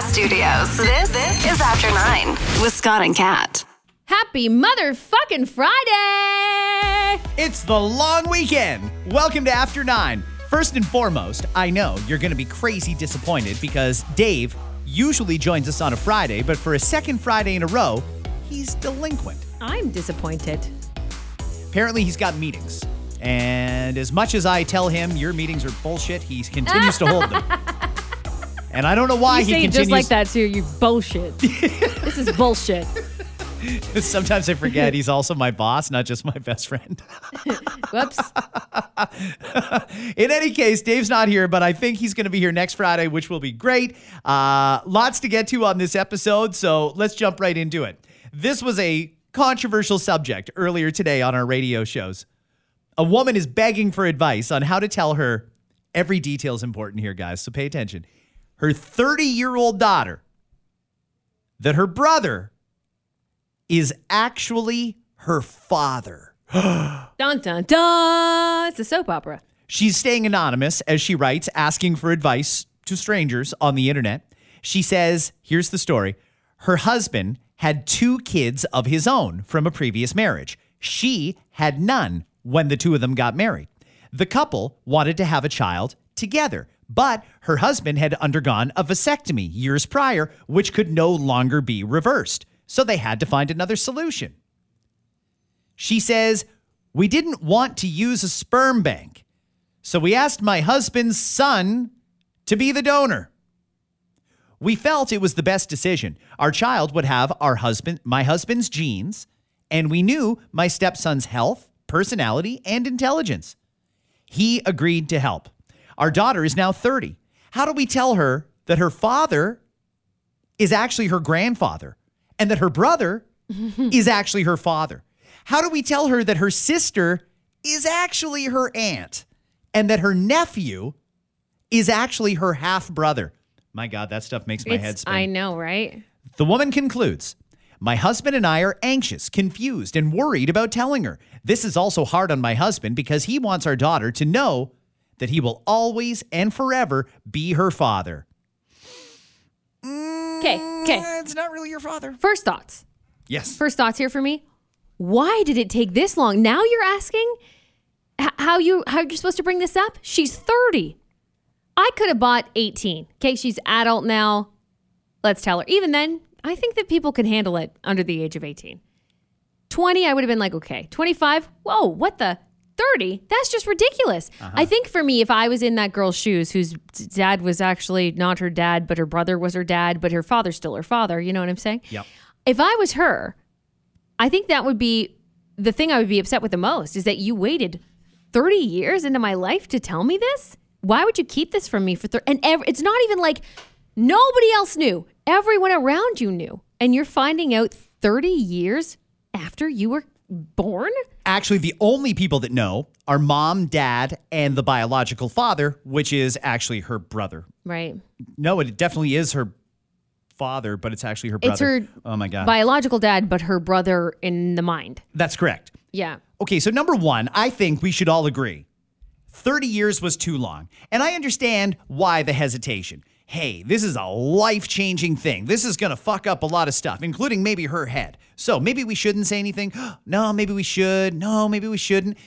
Podcast Studios. This, this is After Nine with Scott and Kat. Happy motherfucking Friday! It's the long weekend. Welcome to After Nine. First and foremost, I know you're going to be crazy disappointed because Dave usually joins us on a Friday, but for a second Friday in a row, he's delinquent. I'm disappointed. Apparently, he's got meetings. And as much as I tell him your meetings are bullshit, he continues to hold them. And I don't know why you he say continues. just like that too. You bullshit. this is bullshit. Sometimes I forget he's also my boss, not just my best friend. Whoops. In any case, Dave's not here, but I think he's going to be here next Friday, which will be great. Uh, lots to get to on this episode, so let's jump right into it. This was a controversial subject earlier today on our radio shows. A woman is begging for advice on how to tell her every detail is important here, guys, so pay attention. Her 30 year old daughter that her brother is actually her father. dun dun dun. It's a soap opera. She's staying anonymous as she writes, asking for advice to strangers on the internet. She says, here's the story. Her husband had two kids of his own from a previous marriage. She had none when the two of them got married. The couple wanted to have a child together, but her husband had undergone a vasectomy years prior, which could no longer be reversed. So they had to find another solution. She says, We didn't want to use a sperm bank. So we asked my husband's son to be the donor. We felt it was the best decision. Our child would have our husband, my husband's genes, and we knew my stepson's health, personality, and intelligence. He agreed to help. Our daughter is now 30. How do we tell her that her father is actually her grandfather and that her brother is actually her father? How do we tell her that her sister is actually her aunt and that her nephew is actually her half brother? My God, that stuff makes my head spin. I know, right? The woman concludes My husband and I are anxious, confused, and worried about telling her. This is also hard on my husband because he wants our daughter to know that he will always and forever be her father. Okay, okay. Mm, it's not really your father. First thoughts. Yes. First thoughts here for me. Why did it take this long? Now you're asking h- how you how you're supposed to bring this up? She's 30. I could have bought 18. Okay, she's adult now. Let's tell her. Even then, I think that people can handle it under the age of 18. 20, I would have been like, okay. 25, whoa, what the? 30, that's just ridiculous. I uh-huh. think for me, if I was in that girl's shoes, whose dad was actually not her dad, but her brother was her dad, but her father's still her father, you know what I'm saying? Yep. If I was her, I think that would be the thing I would be upset with the most is that you waited 30 years into my life to tell me this? Why would you keep this from me for 30? And ev- it's not even like nobody else knew. Everyone around you knew. And you're finding out 30 years after you were born? Actually, the only people that know are mom, dad, and the biological father, which is actually her brother. Right. No, it definitely is her father, but it's actually her brother. It's her oh my God. biological dad, but her brother in the mind. That's correct. Yeah. Okay, so number one, I think we should all agree 30 years was too long. And I understand why the hesitation. Hey, this is a life changing thing. This is going to fuck up a lot of stuff, including maybe her head. So maybe we shouldn't say anything. No, maybe we should. No, maybe we shouldn't.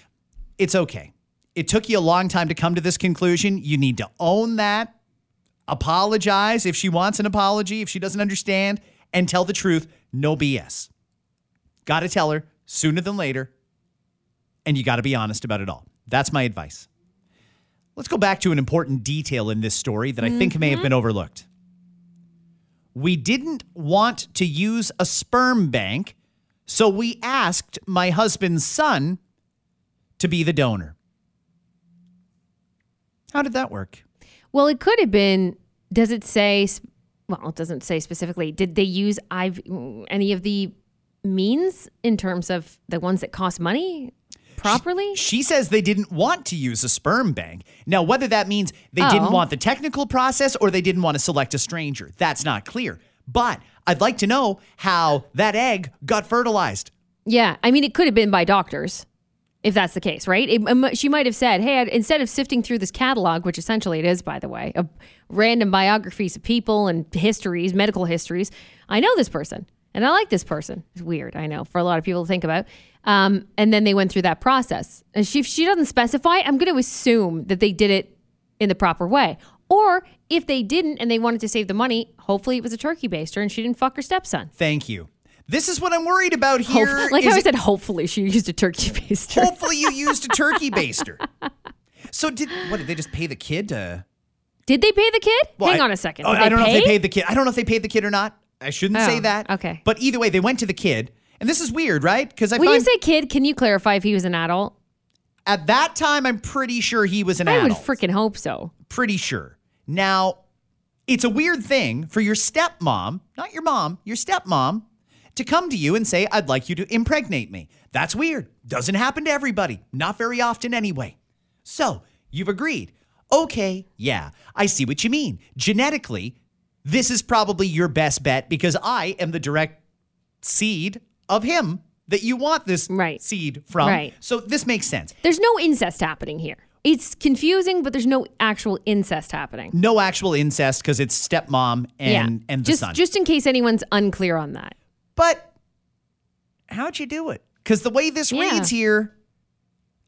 It's okay. It took you a long time to come to this conclusion. You need to own that, apologize if she wants an apology, if she doesn't understand, and tell the truth. No BS. Got to tell her sooner than later and you got to be honest about it all. That's my advice. Let's go back to an important detail in this story that I think may have mm-hmm. been overlooked. We didn't want to use a sperm bank, so we asked my husband's son to be the donor. How did that work? Well, it could have been. Does it say? Well, it doesn't say specifically. Did they use IV, any of the means in terms of the ones that cost money properly? She says they didn't want to use a sperm bank. Now, whether that means they didn't Oh. want the technical process or they didn't want to select a stranger, that's not clear. But I'd like to know how that egg got fertilized. Yeah, I mean, it could have been by doctors. if that's the case, right? It- um, she might have said, "Hey, I'd- instead of sifting through this catalog, which essentially it is, by the way, of random biographies of people and histories, medical histories, I know this person and I like this person." It's weird, I know, for a lot of people to think about. Um, and then they went through that process. And she, if she doesn't specify, I'm going to assume that they did it in the proper way. Or if they didn't and they wanted to save the money, hopefully it was a turkey baster and she didn't fuck her stepson. Thank you. This is what I'm worried about here. Hope- like I it- said, hopefully she used a turkey baster. hopefully you used a turkey baster. So did what did they just pay the kid to Did they pay the kid? Well, Hang I- on a second. Oh, I don't know if they paid the kid. I don't know if they paid the kid or not. I shouldn't Oh, say that. okay. But either way, they went to the kid, and this is weird, right? Because I When you say kid, can you clarify if he was an adult? at that time, I'm pretty sure he was an adult. I would freaking hope so. pretty sure. Now, it's a weird thing for your stepmom, not your mom, your stepmom, to come to you and say, "I'd like you to impregnate me." That's weird. Doesn't happen to everybody. Not very often, anyway. So you've agreed. Okay, yeah, I see what you mean. Genetically, this is probably your best bet because I am the direct seed of him that you want this Right. seed from. Right. So this makes sense. There's no incest happening here. It's confusing, but there's no actual incest happening. No actual incest because it's stepmom and yeah. and the just son. just in case anyone's unclear on that. but how'd you do it? Because the way this Yeah. reads here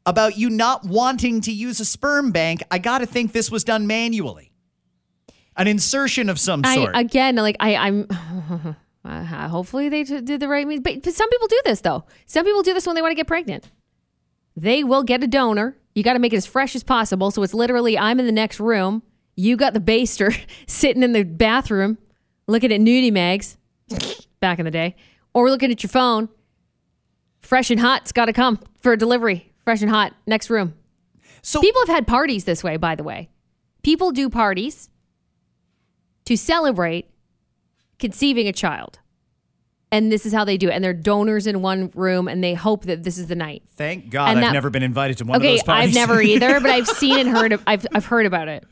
about you not wanting to use a sperm bank, I got to think this was done manually. An insertion of some I sort. again, like I, I'm. uh, hopefully they t- did the right means, but, but some people do this though. Some people do this when they want to get pregnant. They will get a donor. You got to make it as fresh as possible. So it's literally I'm in the next room. You got the baster sitting in the bathroom, looking at nudie mags back in the day, or looking at your phone. Fresh and hot's got to come for a delivery. Fresh and hot, next room. so People have had parties this way, by the way. People do parties to celebrate conceiving a child. And this is how they do it. And they're donors in one room and they hope that this is the night. thank God and I've that- never been invited to one Okay, of those parties. I've never either, but I've seen and heard I've I've heard about it.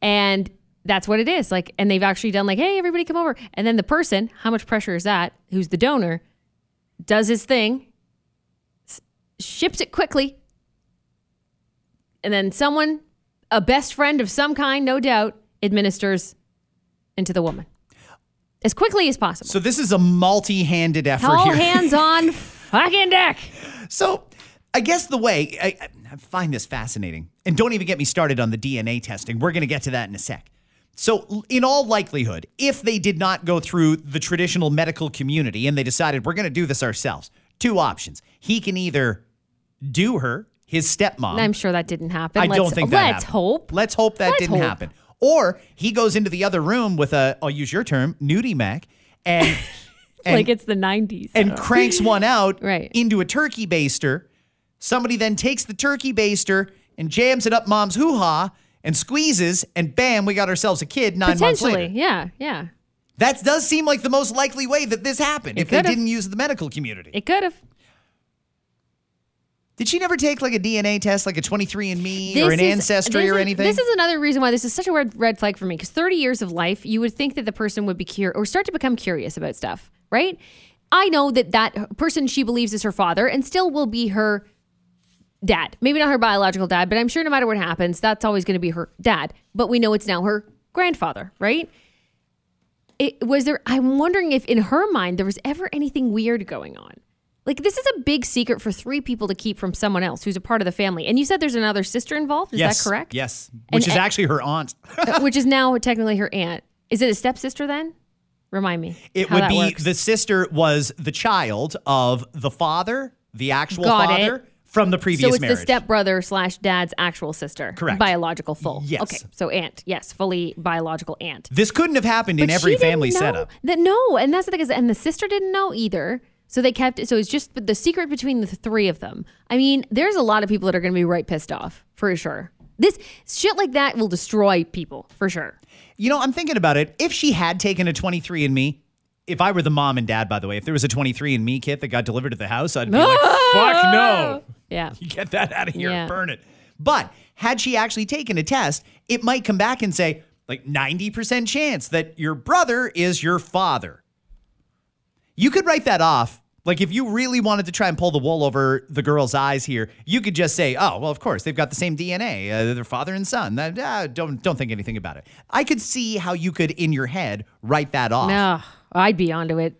And that's what it is. Like and they've actually done like, "Hey, everybody come over." And then the person, how much pressure is that? Who's the donor does his thing, ships it quickly. And then someone, a best friend of some kind, no doubt, administers into the woman. As quickly as possible. so this is a multi-handed effort All here. hands on fucking deck. So, I guess the way I, I find this fascinating, and don't even get me started on the DNA testing. We're going to get to that in a sec. So, in all likelihood, if they did not go through the traditional medical community and they decided we're going to do this ourselves, two options. He can either do her, his stepmom. I'm sure that didn't happen. I let's, don't think that Let's happened. hope. Let's hope that Let's didn't hope. happen. Or he goes into the other room with a, I'll use your term, nudie mac, and, and like it's the 90s. and cranks one out Right. into a turkey baster. Somebody then takes the turkey baster and jams it up mom's hoo ha and squeezes, and bam, we got ourselves a kid nine months Potentially. later. Yeah, yeah. That does seem like the most likely way that this happened if they could've. didn't use the medical community. It could have. Did she never take like a DNA test, like a 23andMe or an ancestry this or is- anything? This is another reason why this is such a red, red flag for me. Because 30 years of life, you would think that the person would be curious or start to become curious about stuff, right? I know that that person she believes is her father and still will be her dad. Maybe not her biological dad, but I'm sure no matter what happens, that's always going to be her dad. But we know it's now her grandfather, right? It was there. I'm wondering if in her mind there was ever anything weird going on. Like this is a big secret for three people to keep from someone else who's a part of the family. And you said there's another sister involved. Is yes, that correct? Yes, And- which is and- actually her aunt. Uh, which is now technically her aunt. Is it a stepsister then? Remind me. It would be works. the sister was the child of the father, the actual Got it. father from the previous marriage. So it's marriage. the stepbrother slash dad's actual sister. Correct. Biological full. Yes. Okay. So aunt. Yes. Fully biological aunt. this couldn't have happened in every she didn't family know setup. That no, and that's the thing is, and the sister didn't know either. So they kept it. So it's just the secret between the three of them. I mean, there's a lot of people that are going to be right pissed off for sure. This shit like that will destroy people for sure. You know, I'm thinking about it. If she had taken a 23andMe, if I were the mom and dad, by the way, if there was a 23andMe kit that got delivered to the house, I'd be like, fuck no. Yeah. You get that out of here, Yeah. burn it. But had she actually taken a test, it might come back and say, like 90% chance that your brother is your father. You could write that off Like if you really wanted to try and pull the wool over the girl's eyes here, you could just say, "Oh, well, of course they've got the same DNA. Uh, they're father and son. Uh, don't don't think anything about it." I could see how you could, in your head, write that off. No, I'd be onto it.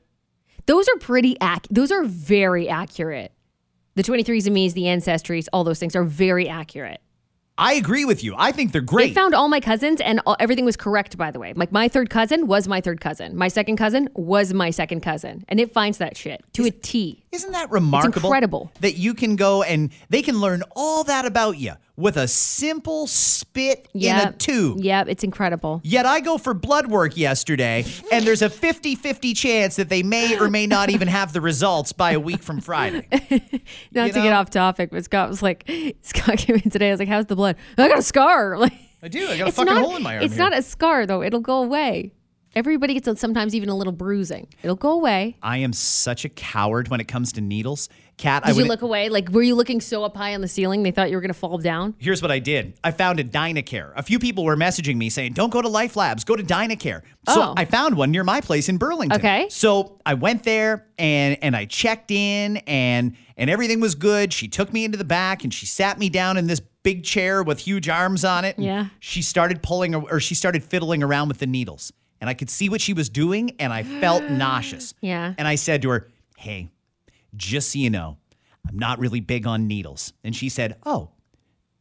Those are pretty ac- Those are very accurate. The 23andMe's, the ancestries, all those things are very accurate. I agree with you. I think they're great. They found all my cousins, and all, everything was correct. By the way, like my third cousin was my third cousin. My second cousin was my second cousin, and it finds that shit to a T. Isn't that remarkable? incredible. that you can go and they can learn all that about you with a simple spit in a Yep. tube. Yep, it's incredible. Yet I go for blood work yesterday, and there's a 50 50 chance that they may or may not even have the results by a week from Friday. Not You to get off topic, but Scott was like, Scott came in today. I was like, "How's the blood? I got a scar." Like, I do. I got a fucking not, hole in my arm. It's here. not a scar though. It'll go away. Everybody gets sometimes even a little bruising. It'll go away. I am such a coward when it comes to needles. Kat, I Did would you look away? Like, were you looking so up high on the ceiling they thought you were gonna fall down? Here's what I did. I found a Dynacare. A few people were messaging me saying, "Don't go to LifeLabs, go to Dynacare." So Oh. I found one near my place in Burlington. Okay. So I went there and and I checked in and and everything was good. She took me into the back and she sat me down in this big chair with huge arms on it. Yeah. She started pulling or she started fiddling around with the needles. And I could see what she was doing and I felt nauseous. Yeah. And I said to her, "Hey, just so you know, I'm not really big on needles." And she said, "Oh,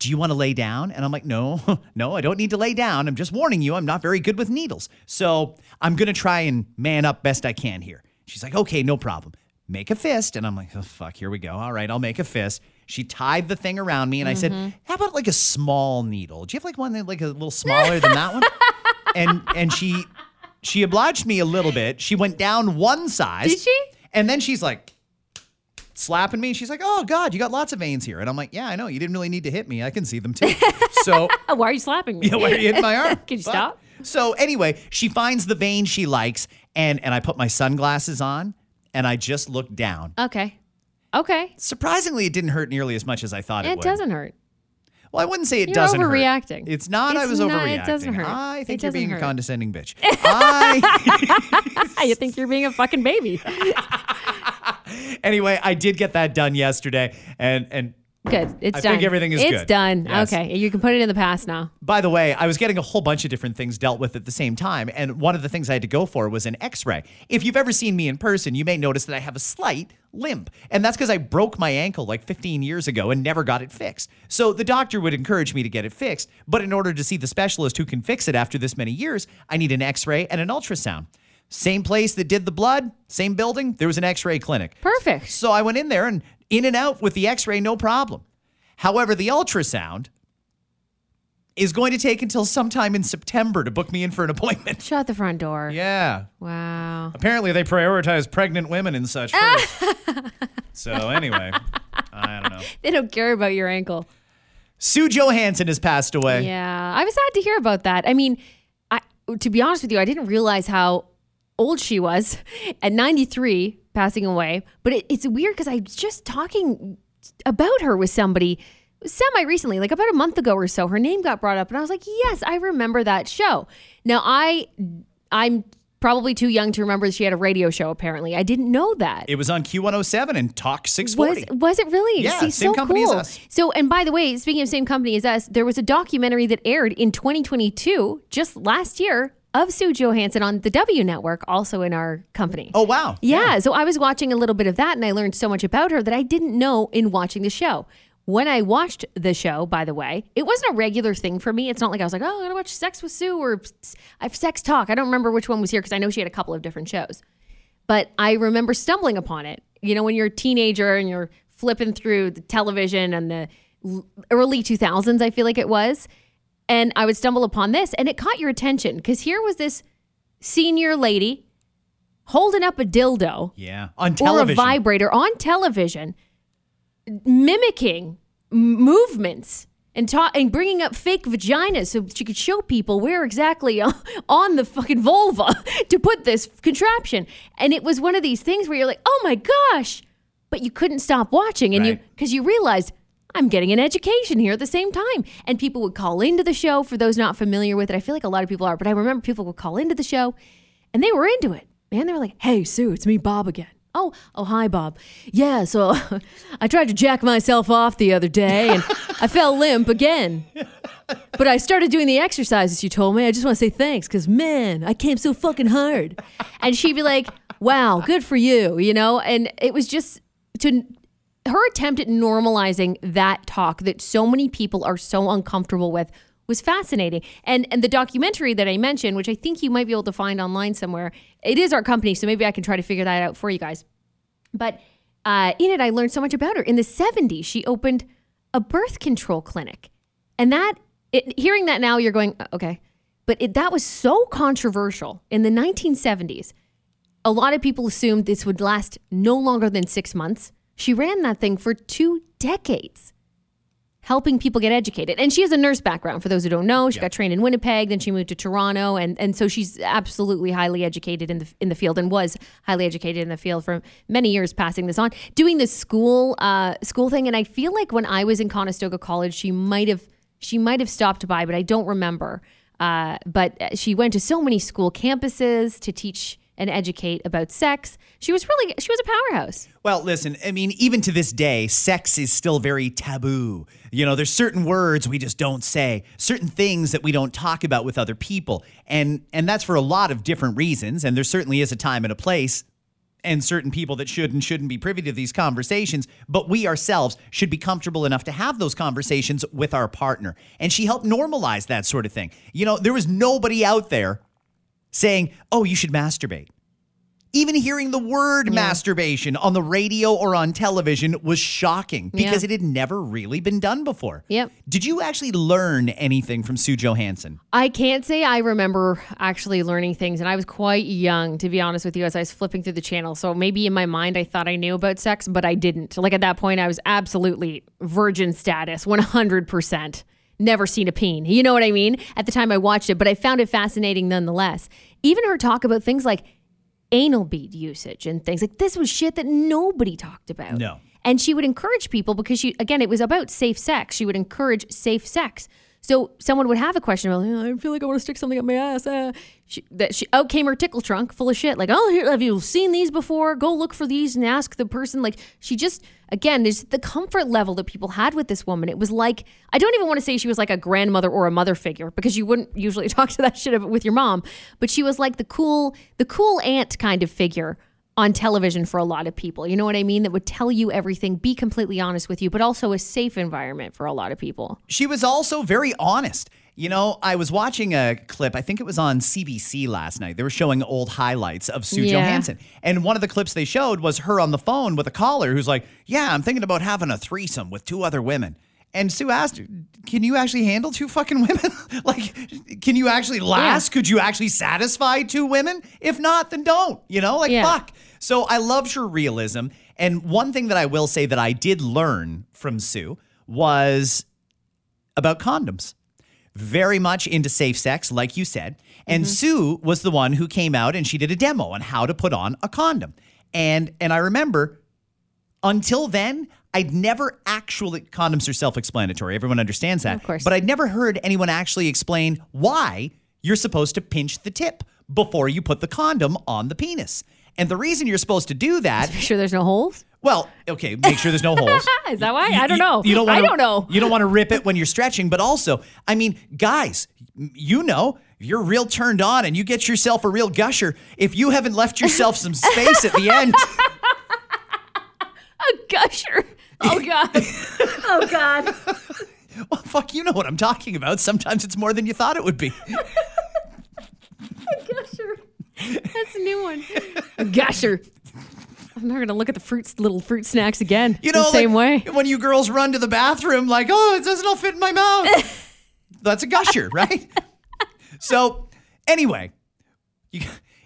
do you want to lay down? And I'm like, no, no, I don't need to lay down. I'm just warning you, I'm not very good with needles. So I'm going to try and man up best I can here. She's like, okay, no problem. Make a fist. And I'm like, oh, fuck, here we go. All right, I'll make a fist. She tied the thing around me and I said, mm-hmm. how about like a small needle? Do you have like one that like a little smaller than that one? And, and she, she obliged me a little bit. She went down one size. Did she? And then she's like, slapping me. She's like, "Oh God, you got lots of veins here." And I'm like, "Yeah, I know. You didn't really need to hit me. I can see them too." so, why are you slapping me? yeah, why are you hitting my arm? Can you Fuck. stop? So anyway, she finds the vein she likes, and and I put my sunglasses on, and I just looked down. Okay. Okay. Surprisingly, it didn't hurt nearly as much as I thought it, It would. It doesn't hurt. Well, I wouldn't say it You're doesn't hurt. overreacting. It's not. I It's was not- overreacting. it doesn't hurt. I think you're being a condescending bitch. I you think you're being a fucking baby. anyway, I did get that done yesterday, and and Good. It's done. I done. think everything is good. it's good. done. Yes. Okay. You can put it in the past now. By the way, I was getting a whole bunch of different things dealt with at the same time, and one of the things I had to go for was an x ray. If you've ever seen me in person, you may notice that I have a slight limp, and that's because I broke my ankle like 15 years ago and never got it fixed. So the doctor would encourage me to get it fixed, but in order to see the specialist who can fix it after this many years, I need an x ray and an ultrasound. Same place that did the blood, same building, there was an x ray clinic. Perfect. So I went in there and in and out with the x ray, no problem. However, the ultrasound is going to take until sometime in September to book me in for an appointment. Shut the front door. Yeah. Wow. Apparently, they prioritize pregnant women and such first. so, anyway, I don't know. They don't care about your ankle. Sue Johanson has passed away. Yeah, I was sad to hear about that. I mean, I to be honest with you, I didn't realize how old she was at 93, passing away. But it, it's weird because I was just talking about her with somebody semi recently, like about a month ago or so. Her name got brought up, and I was like, "Yes, I remember that show." Now, I I'm probably too young to remember that she had a radio show. Apparently, I didn't know that. It was on Q107 and Talk Was 640. was it really? Yeah, See, same so company as cool. us. So, and by the way, speaking of same company as us, there was a documentary that aired in 2022, just last year, of Sue Johanson on the W Network, also in our company. oh, wow. yeah. So I was watching a little bit of that, and I learned so much about her that I didn't know in watching the show. When I watched the show, by the way, it wasn't a regular thing for me. It's not like I was like, oh, I'm gonna watch Sex with Sue or I have Sex Talk. I don't remember which one was here because I know she had a couple of different shows but I remember stumbling upon it. You know, when you're a teenager and you're flipping through the television and the early 2000s, I feel like it was. And I would stumble upon this and it caught your attention because here was this senior lady holding up a dildo Yeah. On television, or a vibrator on television, mimicking movements and ta- and bringing up fake vaginas so she could show people where exactly on the fucking vulva to put this contraption. And it was one of these things where you're like, oh my gosh, but you couldn't stop watching, and you because you realized. I'm getting an education here at the same time. And people would call into the show for those not familiar with it. I feel like a lot of people are, but I remember people would call into the show and they were into it. Man, they were like, hey, Sue, it's me, Bob again. Oh, oh, hi, Bob. Yeah, so I tried to jack myself off the other day and I fell limp again. But I started doing the exercises you told me. I just want to say thanks because, man, I came so fucking hard. And she'd be like, wow, good for you, you know? And it was just to her attempt at normalizing that talk that so many people are so uncomfortable with was fascinating. And and the documentary that I mentioned, which I think you might be able to find online somewhere, it is our company, so maybe I can try to figure that out for you guys. But uh, in it, I learned so much about her. In the 70s, she opened a birth control clinic. And that, it, hearing that now, you're going, "Uh, okay. But it, that was so controversial in the 1970s. A lot of people assumed this would last no longer than six months. She ran that thing for two decades, helping people get educated. And she has a nurse background, for those who don't know. She got trained in Winnipeg, then she moved to Toronto, and, and so she's absolutely highly educated in the in the field and was highly educated in the field for many years, passing this on, doing the school uh, school thing. And I feel like when I was in Conestoga College, she might have she might have stopped by, but I don't remember. Uh, but she went to so many school campuses to teach and educate about sex. She was really she was a powerhouse. Well, listen, I mean, even to this day, sex is still very taboo. You know, there's certain words we just don't say, certain things that we don't talk about with other people. And and that's for a lot of different reasons, and there certainly is a time and a place and certain people that should and shouldn't be privy to these conversations, but we ourselves should be comfortable enough to have those conversations with our partner. And she helped normalize that sort of thing. You know, there was nobody out there saying, "Oh, you should masturbate." Even hearing the word masturbation on the radio or on television was shocking because Yeah. it had never really been done before. Yep. Did you actually learn anything from Sue Johanson? I can't say I remember actually learning things, and I was quite young, to be honest with you, as I was flipping through the channel. So maybe in my mind, I thought I knew about sex, but I didn't. Like at that point, I was absolutely virgin status, 100%. Never seen a peen. You know what I mean? At the time I watched it, but I found it fascinating nonetheless. Even her talk about things like anal bead usage and things like this was shit that nobody talked about. No. And she would encourage people because she, again, it was about safe sex. She would encourage safe sex. So someone would have a question about, "Oh, I feel like I want to stick something up my ass. Uh, she, that she, out came her tickle trunk full of shit. Like, oh, here, have you seen these before? Go look for these and ask the person. Like, she just, again, there's the comfort level that people had with this woman. It was like, I don't even want to say she was like a grandmother or a mother figure because you wouldn't usually talk to that shit with your mom, but she was like the cool, the cool aunt kind of figure on television for a lot of people. You know what I mean? That would tell you everything, be completely honest with you, but also a safe environment for a lot of people. She was also very honest. You know, I was watching a clip, I think it was on CBC last night. They were showing old highlights of Sue Yeah. Johanson. And one of the clips they showed was her on the phone with a caller who's like, Yeah, I'm thinking about having a threesome with two other women. And Sue asked Can you actually handle two fucking women? like, can you actually last? Could you actually satisfy two women? If not, then don't. You know, like, Yeah. fuck. So I loved her realism. And one thing that I will say that I did learn from Sue was about condoms. Very much into safe sex, like you said. And mm-hmm. Sue was the one who came out and she did a demo on how to put on a condom. And and I remember until then, I'd never actually condoms are self-explanatory. Everyone understands that. Of course. But I'd never heard anyone actually explain why you're supposed to pinch the tip before you put the condom on the penis. And the reason you're supposed to do that Make sure there's no holes. well, okay, make sure there's no holes. Is that why? I don't know. You don't wanna, don't know. You don't want to rip it when you're stretching, but also, I mean, guys, you know, if you're real turned on and you get yourself a real gusher, if you haven't left yourself some space at the end, A gusher. Oh God. oh God. well, fuck, you know what I'm talking about. Sometimes it's more than you thought it would be. Gusher. That's a new one. A gusher. I'm not gonna look at the fruits, little fruit snacks again. You know, the same like, way. when you girls run to the bathroom, like, oh, it doesn't all fit in my mouth. That's a gusher, right? so, anyway, you,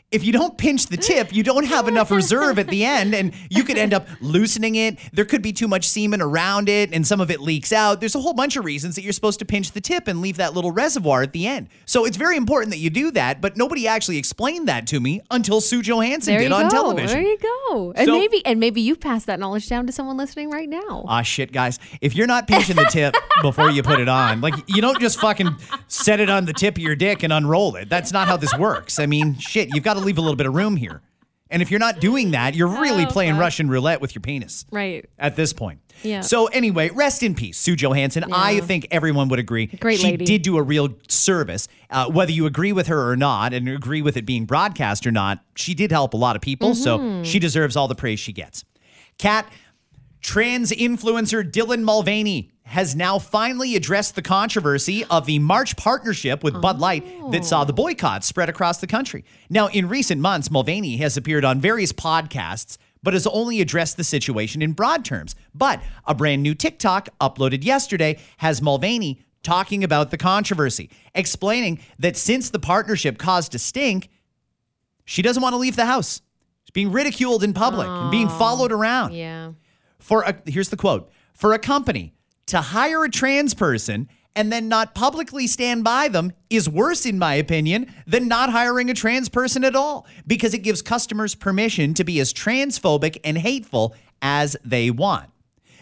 if you don't pinch the tip, you don't have enough reserve at the end, and you could end up loosening it. There could be too much semen around it, and some of it leaks out. There's a whole bunch of reasons that you're supposed to pinch the tip and leave that little reservoir at the end. So it's very important that you do that, but nobody actually explained that to me until Sue Johanson There did you on go. television. There you go. And So- maybe and maybe you've passed that knowledge down to someone listening right now. Ah, shit, guys. If you're not pinching the tip before you put it on, like, you don't just fucking set it on the tip of your dick and unroll it. That's not how this works. I mean, shit, you've got to leave a little bit of room here. And if you're not doing that, you're really Oh, playing fuck. Russian roulette with your penis Right. at this point. Yeah. So anyway, rest in peace, Sue Johanson. I think everyone would agree. Great she lady. did do a real service. Uh, whether you agree with her or not, and agree with it being broadcast or not, she did help a lot of people. So Mm-hmm. she deserves all the praise she gets. Kat, trans influencer Dylan Mulvaney has now finally addressed the controversy of the March partnership with Bud Light that saw the boycott spread across the country. Now, in recent months, Mulvaney has appeared on various podcasts, but has only addressed the situation in broad terms. But a brand new TikTok uploaded yesterday has Mulvaney talking about the controversy, explaining that since the partnership caused a stink, she doesn't want to leave the house. She's being ridiculed in public and being followed around Yeah. for a here's the quote for a company to hire a trans person and then not publicly stand by them is worse in my opinion than not hiring a trans person at all because it gives customers permission to be as transphobic and hateful as they want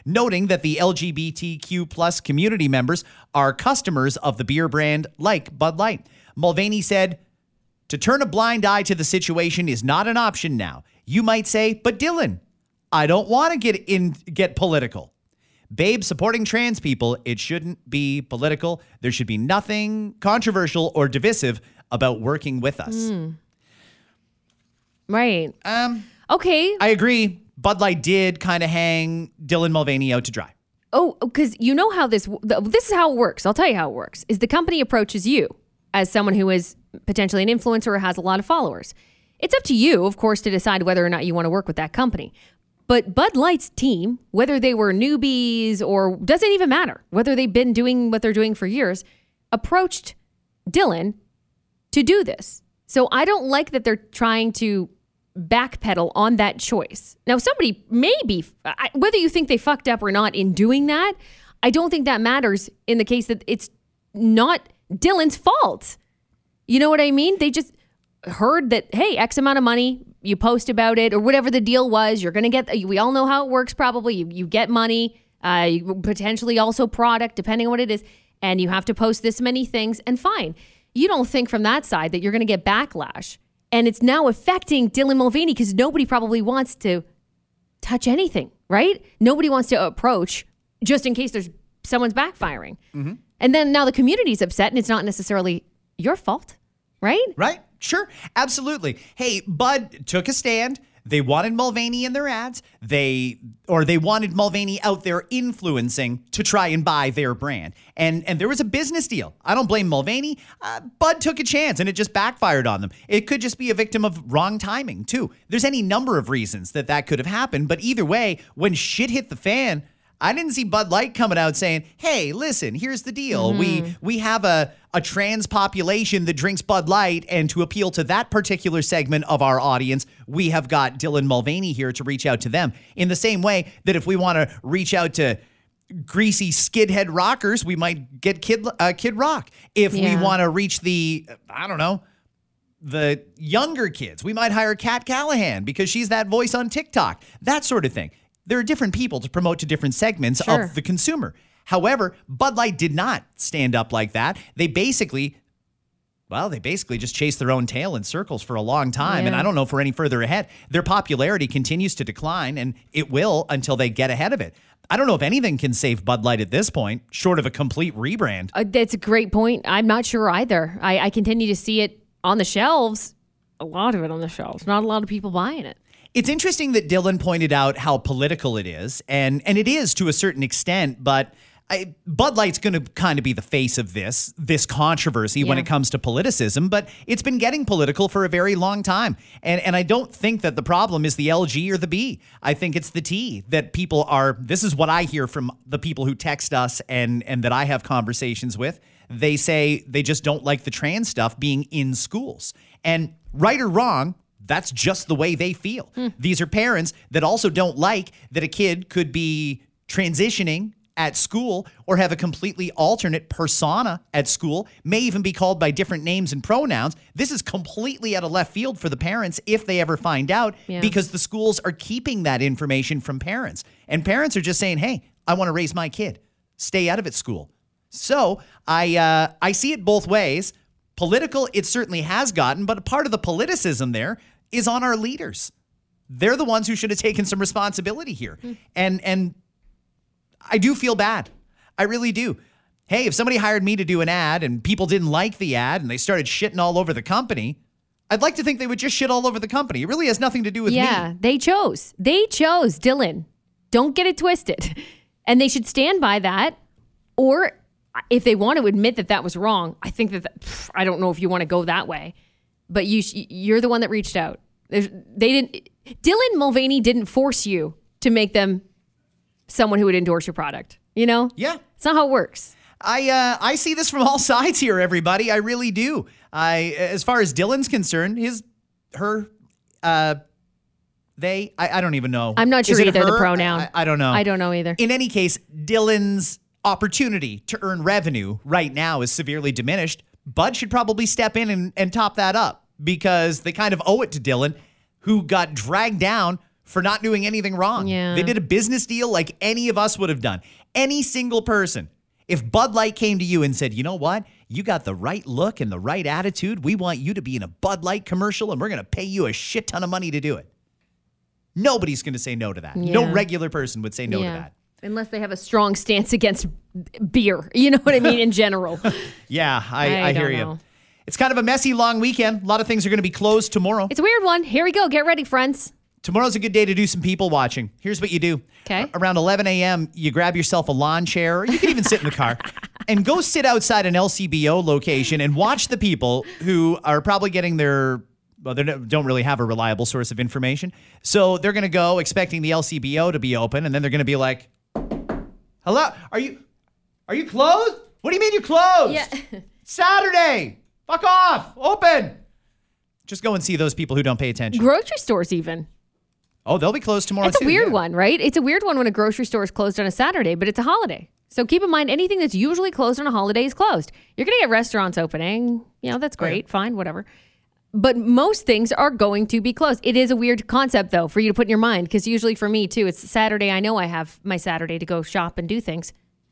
noting that the lgbtq plus community members are customers of the beer brand like bud light mulvaney said to turn a blind eye to the situation is not an option now. You might say, but Dylan, I don't want to get in get political. Babe, supporting trans people, it shouldn't be political. There should be nothing controversial or divisive about working with us. Right. Um, Okay. I agree. Bud Light did kind of hang Dylan Mulvaney out to dry. Oh, because you know how this this is how it works. I'll tell you how it works. Is the company approaches you as someone who is potentially an influencer or has a lot of followers. It's up to you, of course, to decide whether or not you want to work with that company. But Bud Light's team, whether they were newbies or doesn't even matter, whether they've been doing what they're doing for years, approached Dylan to do this. So I don't like that they're trying to backpedal on that choice. Now, somebody maybe, whether you think they fucked up or not in doing that, I don't think that matters in the case that it's not Dylan's fault. You know what I mean? They just heard that, hey, X amount of money, you post about it or whatever the deal was. You're going to get, we all know how it works probably. You, you get money, uh, potentially also product, depending on what it is, and you have to post this many things, and fine. You don't think from that side that you're going to get backlash. And it's now affecting Dylan Mulvaney because nobody probably wants to touch anything, right? Nobody wants to approach just in case there's someone's backfiring. And then now the community's upset and it's not necessarily your fault, right? Right? Sure. Absolutely. Hey, Bud took a stand. They wanted Mulvaney in their ads. They or they wanted Mulvaney out there influencing to try and buy their brand. And and there was a business deal. I don't blame Mulvaney. Uh, Bud took a chance and it just backfired on them. It could just be a victim of wrong timing too. There's any number of reasons that that could have happened. But either way, when shit hit the fan, I didn't see Bud Light coming out saying, "Hey, listen, here's the deal. We we have a a trans population that drinks Bud Light, and to appeal to that particular segment of our audience, we have got Dylan Mulvaney here to reach out to them. In the same way that if we want to reach out to greasy skidhead rockers, we might get Kid uh, Kid Rock. If we want to reach the I don't know the younger kids. We might hire Kat Callahan because she's that voice on TikTok, that sort of thing. There are different people to promote to different segments Sure. of the consumer. However, Bud Light did not stand up like that. They basically, well, they basically just chased their own tail in circles for a long time. And I don't know if we're any further ahead. Their popularity continues to decline, and it will until they get ahead of it. I don't know if anything can save Bud Light at this point, short of a complete rebrand. Uh, that's a great point. I'm not sure either. I, I continue to see it on the shelves, a lot of it on the shelves, not a lot of people buying it. It's interesting that Dylan pointed out how political it is, and and it is to a certain extent, but I, Bud Light's going to kind of be the face of this this controversy when it comes to politicism, but it's been getting political for a very long time, and and I don't think that the problem is the LG or the B. I think it's the T that people are. This is what I hear from the people who text us and and that I have conversations with. They say they just don't like the trans stuff being in schools, and right or wrong, that's just the way they feel. These are parents that also don't like that a kid could be transitioning at school or have a completely alternate persona at school, may even be called by different names and pronouns. This is completely out of left field for the parents if they ever find out Yeah. because the schools are keeping that information from parents. And parents are just saying, hey, I want to raise my kid. Stay out of it, school. So I uh, I see it both ways. Political, it certainly has gotten, but a part of the politicism there is on our leaders. They're the ones who should have taken some responsibility here. Hmm. And and I do feel bad. I really do. Hey, if somebody hired me to do an ad and people didn't like the ad and they started shitting all over the company, I'd like to think they would just shit all over the company. It really has nothing to do with yeah, me. Yeah, they chose. They chose Dylan. Don't get it twisted. And they should stand by that. Or if they want to admit that that was wrong, I think that, that pff, I don't know if you want to go that way. But you, sh- you're the one that reached out. There's, they didn't. Dylan Mulvaney didn't force you to make them someone who would endorse your product. You know, Yeah. it's not how it works. I uh, I see this from all sides here, everybody. I really do. I as far as Dylan's concerned, his her uh they I, I don't even know. I'm not sure it either, the her? pronoun. I, I don't know. I don't know either. In any case, Dylan's opportunity to earn revenue right now is severely diminished. Bud should probably step in and, and top that up because they kind of owe it to Dylan, who got dragged down for not doing anything wrong. Yeah. They did a business deal like any of us would have done. Any single person. If Bud Light came to you and said, you know what? You got the right look and the right attitude. We want you to be in a Bud Light commercial and we're going to pay you a shit ton of money to do it. Nobody's going to say no to that. No regular person would say no to that. Unless they have a strong stance against beer. You know what I mean? In general. Yeah, I, I I, hear don't you. It's kind of a messy long weekend. A lot of things are going to be closed tomorrow. It's a weird one. Here we go. Get ready, friends. Tomorrow's a good day to do some people watching. Here's what you do. 'Kay. Around 11 a.m., you grab yourself a lawn chair, or you can even sit in the car, and go sit outside an LCBO location and watch the people who are probably getting their. Well, they don't really have a reliable source of information. So they're going to go expecting the LCBO to be open, and then they're going to be like, "Hello, are you, are you closed? What do you mean you closed? Yeah. Saturday. Fuck off. Open." Just go and see those people who don't pay attention. Grocery stores, even. Oh, they'll be closed tomorrow It's a weird yeah. one, right? It's a weird one when a grocery store is closed on a Saturday, but it's a holiday. So keep in mind anything that's usually closed on a holiday is closed. You're going to get restaurants opening. You know, that's oh, great. Fine, whatever. But most things are going to be closed. It is a weird concept, though, for you to put in your mind, because usually for me, too, it's Saturday. I know I have my Saturday to go shop and do things.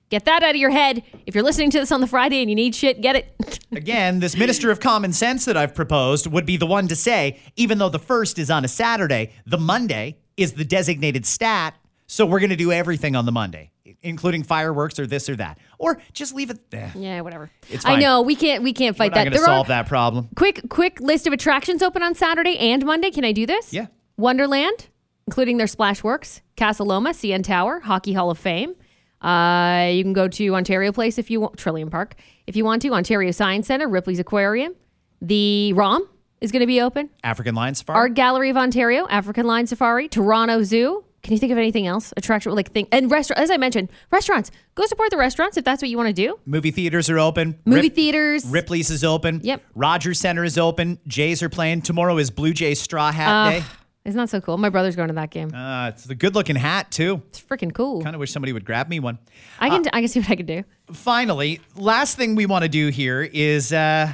Get that out of your head. If you're listening to this on the Friday and you need shit, get it. Again, this minister of common sense that I've proposed would be the one to say, even though the first is on a Saturday, the Monday is the designated stat. So we're going to do everything on the Monday, including fireworks or this or that, or just leave it there. yeah, whatever. It's fine. I know we can't we can't We're fight not that. going to There are- solve that problem. Quick, quick list of attractions open on Saturday and Monday. Can I do this? Yeah. Wonderland, including their Splashworks, Casa Loma, CN Tower, Hockey Hall of Fame. Uh, you can go to Ontario Place if you want, Trillium Park, if you want to, Ontario Science Center, Ripley's Aquarium. The ROM is going to be open. African Lion Safari. Art Gallery of Ontario, African Lion Safari, Toronto Zoo. Can you think of anything else? Attraction like thing and restaurant. As I mentioned, restaurants. Go support the restaurants if that's what you want to do. Movie theaters are open. Movie Rip- theaters. Ripley's is open. Yep. Rogers Center is open. Jays are playing. Tomorrow is Blue Jays Straw Hat Day. It's not so cool. My brother's going to that game. Uh, it's a good looking hat, too. It's freaking cool. Kind of wish somebody would grab me one. I can I can see what I can do. finally, last thing we want to do here is uh,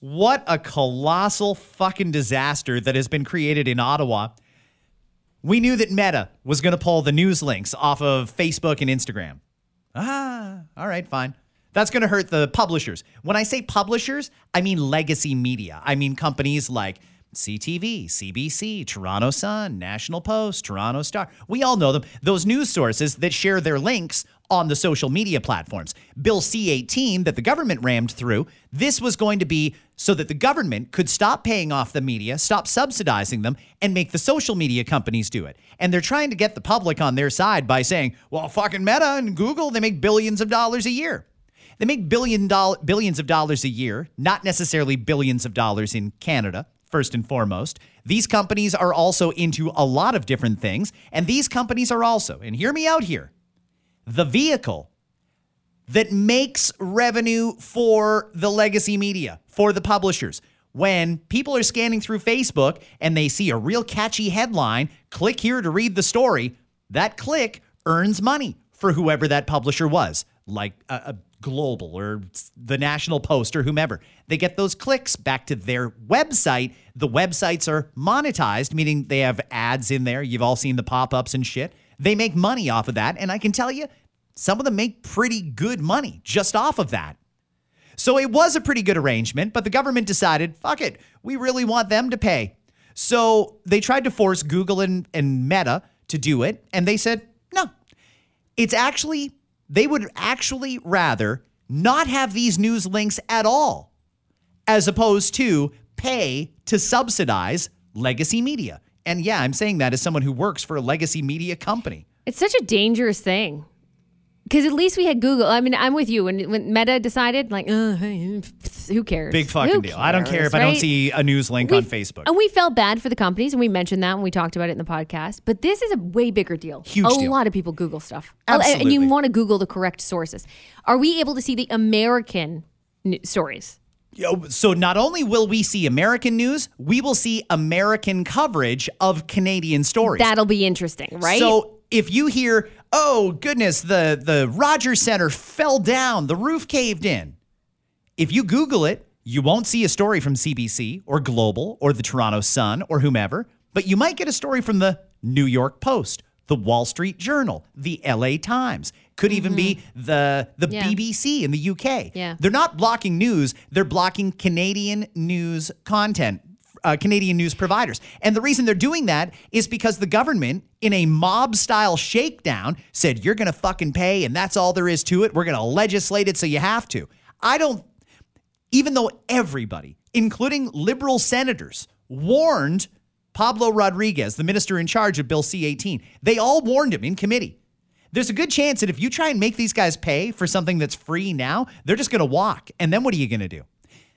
what a colossal fucking disaster that has been created in Ottawa. We knew that Meta was going to pull the news links off of Facebook and Instagram. Ah, all right, fine. That's going to hurt the publishers. When I say publishers, I mean legacy media. I mean companies like CTV, CBC, Toronto Sun, National Post, Toronto Star. We all know them. Those news sources that share their links on the social media platforms. Bill C 18 that the government rammed through, this was going to be so that the government could stop paying off the media, stop subsidizing them, and make the social media companies do it. And they're trying to get the public on their side by saying, well, fucking Meta and Google, they make billions of dollars a year. They make billion doll- billions of dollars a year, not necessarily billions of dollars in Canada, first and foremost. These companies are also into a lot of different things, and these companies are also, and hear me out here, the vehicle that makes revenue for the legacy media, for the publishers. When people are scanning through Facebook and they see a real catchy headline, click here to read the story, that click earns money for whoever that publisher was, like a, a Global or the National Post or whomever. They get those clicks back to their website. The websites are monetized, meaning they have ads in there. You've all seen the pop ups and shit. They make money off of that. And I can tell you, some of them make pretty good money just off of that. So it was a pretty good arrangement, but the government decided, fuck it, we really want them to pay. So they tried to force Google and, and Meta to do it, and they said, no. It's actually, they would actually rather not have these news links at all, as opposed to pay to subsidize legacy media. And yeah, I'm saying that as someone who works for a legacy media company. It's such a dangerous thing. Because at least we had Google. I mean, I'm with you. When, when Meta decided, like, uh, who cares? Big fucking Who deal. I don't care cares, if I don't see a news link We- on Facebook. And we felt bad for the companies, and we mentioned that when we talked about it in the podcast. But this is a way bigger deal. Huge a deal. lot of people Google stuff. Oh, and- And you want to Google the correct sources. Are we able to see the American n- stories? So not only will we see American news, we will see American coverage of Canadian stories. That'll be interesting, right? So if you hear, "Oh goodness, the the Rogers Center fell down, the roof caved in," if you Google it, you won't see a story from CBC or Global or the Toronto Sun or whomever, but you might get a story from the New York Post, the Wall Street Journal, the LA Times. Could even be the the Yeah. BBC in the UK. Yeah. They're not blocking news, they're blocking Canadian news content. Uh, Canadian news providers. And the reason they're doing that is because the government, in a mob style shakedown, said, You're going to fucking pay, and that's all there is to it. We're going to legislate it so you have to. I don't, even though everybody, including liberal senators, warned Pablo Rodriguez, the minister in charge of Bill C 18, they all warned him in committee. There's a good chance that if you try and make these guys pay for something that's free now, they're just going to walk. And then what are you going to do?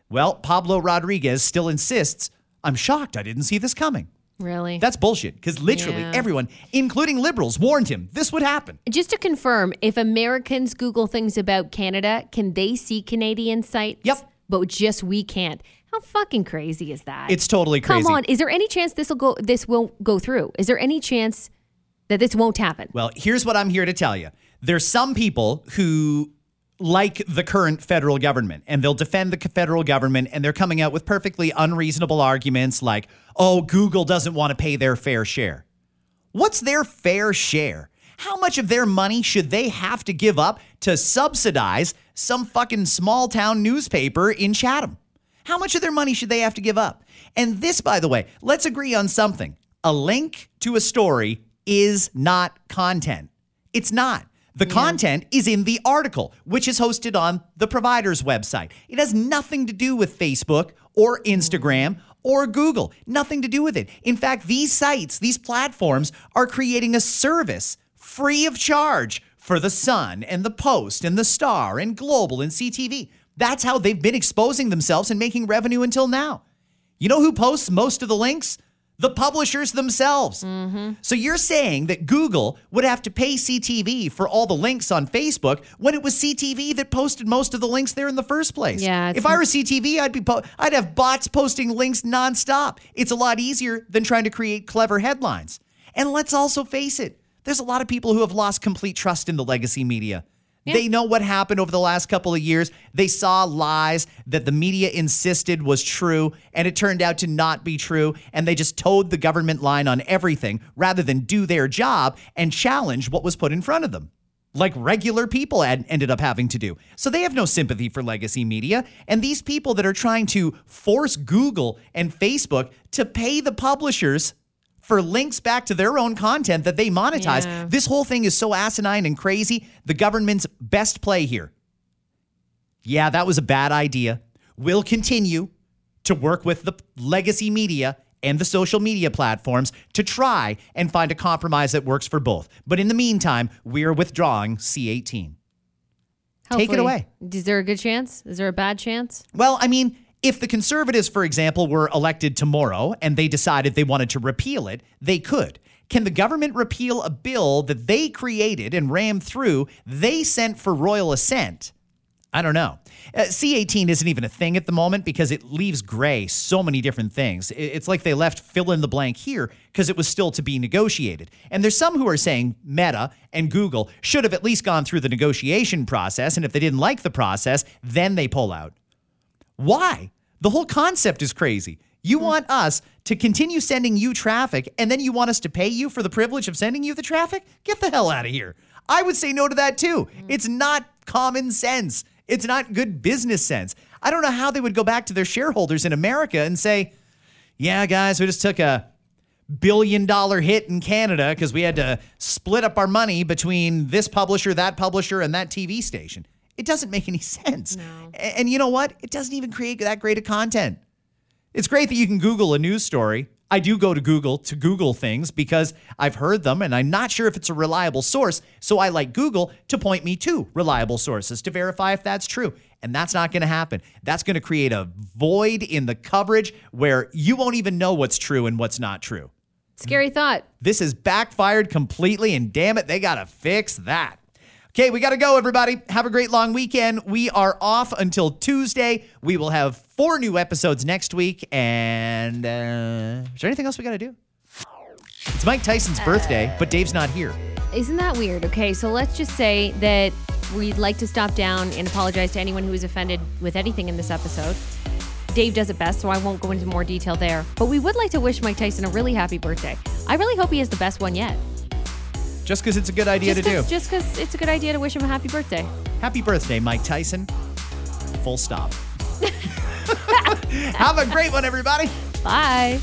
Well, Pablo Rodriguez still insists, I'm shocked I didn't see this coming. really? That's bullshit because literally Yeah. everyone, including liberals, warned him this would happen. Just to confirm, if Americans Google things about Canada, can they see Canadian sites? Yep. But just we can't. How fucking crazy is that? It's totally crazy. Come on. Is there any chance this will go? This won't go through? Is there any chance that this won't happen? Well, here's what I'm here to tell you. There's some people who like the current federal government and they'll defend the federal government and they're coming out with perfectly unreasonable arguments like, "Oh, Google doesn't want to pay their fair share." What's their fair share? How much of their money should they have to give up to subsidize some fucking small town newspaper in Chatham? How much of their money should they have to give up? And this, by the way, let's agree on something. A link to a story is not content. It's not. The content is in the article, which is hosted on the provider's website. It has nothing to do with Facebook or mm. Instagram or Google. Nothing to do with it. In fact, these sites, these platforms are creating a service free of charge for the Sun and the Post and the Star and Global and CTV. That's how they've been exposing themselves and making revenue until now. You know who posts most of the links? The publishers themselves. So you're saying that Google would have to pay CTV for all the links on Facebook when it was CTV that posted most of the links there in the first place. Yeah, If I were CTV, I'd be po- I'd have bots posting links nonstop. It's a lot easier than trying to create clever headlines. And let's also face it, there's a lot of people who have lost complete trust in the legacy media. They know what happened over the last couple of years. They saw lies that the media insisted was true, and it turned out to not be true. And they just toed the government line on everything rather than do their job and challenge what was put in front of them, like regular people had ended up having to do. So they have no sympathy for legacy media. And these people that are trying to force Google and Facebook to pay the publishers for links back to their own content that they monetize. Yeah. This whole thing is so asinine and crazy. The government's best play here. Yeah, that was a bad idea. We'll continue to work with the legacy media and the social media platforms to try and find a compromise that works for both. But in the meantime, we're withdrawing C18. Take it away. Is there a good chance? Is there a bad chance? Well, I mean, if the conservatives, for example, were elected tomorrow and they decided they wanted to repeal it, they could. Can the government repeal a bill that they created and rammed through, they sent for royal assent? I don't know. Uh, C18 isn't even a thing at the moment because it leaves gray so many different things. It's like they left fill in the blank here because it was still to be negotiated. And there's some who are saying Meta and Google should have at least gone through the negotiation process. And if they didn't like the process, then they pull out. Why? The whole concept is crazy. You hmm. want us to continue sending you traffic and then you want us to pay you for the privilege of sending you the traffic? Get the hell out of here. I would say no to that too. Hmm. It's not common sense. It's not good business sense. I don't know how they would go back to their shareholders in America and say, Yeah, guys, we just took a billion dollar hit in Canada because we had to split up our money between this publisher, that publisher, and that TV station. It doesn't make any sense. A- And you know what? It doesn't even create that great of content. It's great that you can Google a news story. I do go to Google to Google things because I've heard them and I'm not sure if it's a reliable source. So I like Google to point me to reliable sources to verify if that's true. And that's not going to happen. That's going to create a void in the coverage where you won't even know what's true and what's not true. Scary thought. This has backfired completely, and damn it, they got to fix that. Okay, we got to go, everybody. Have a great long weekend. We are off until Tuesday. We will have four new episodes next week. And uh, is there anything else we got to do? It's Mike Tyson's birthday, but Dave's not here. Isn't that weird? Okay, so let's just say that we'd like to stop down and apologize to anyone who was offended with anything in this episode. Dave does it best, so I won't go into more detail there. But we would like to wish Mike Tyson a really happy birthday. I really hope he has the best one yet. Just because it's a good idea just to do. Just because it's a good idea to wish him a happy birthday. Happy birthday, Mike Tyson. Full stop. have a great one, everybody. Bye.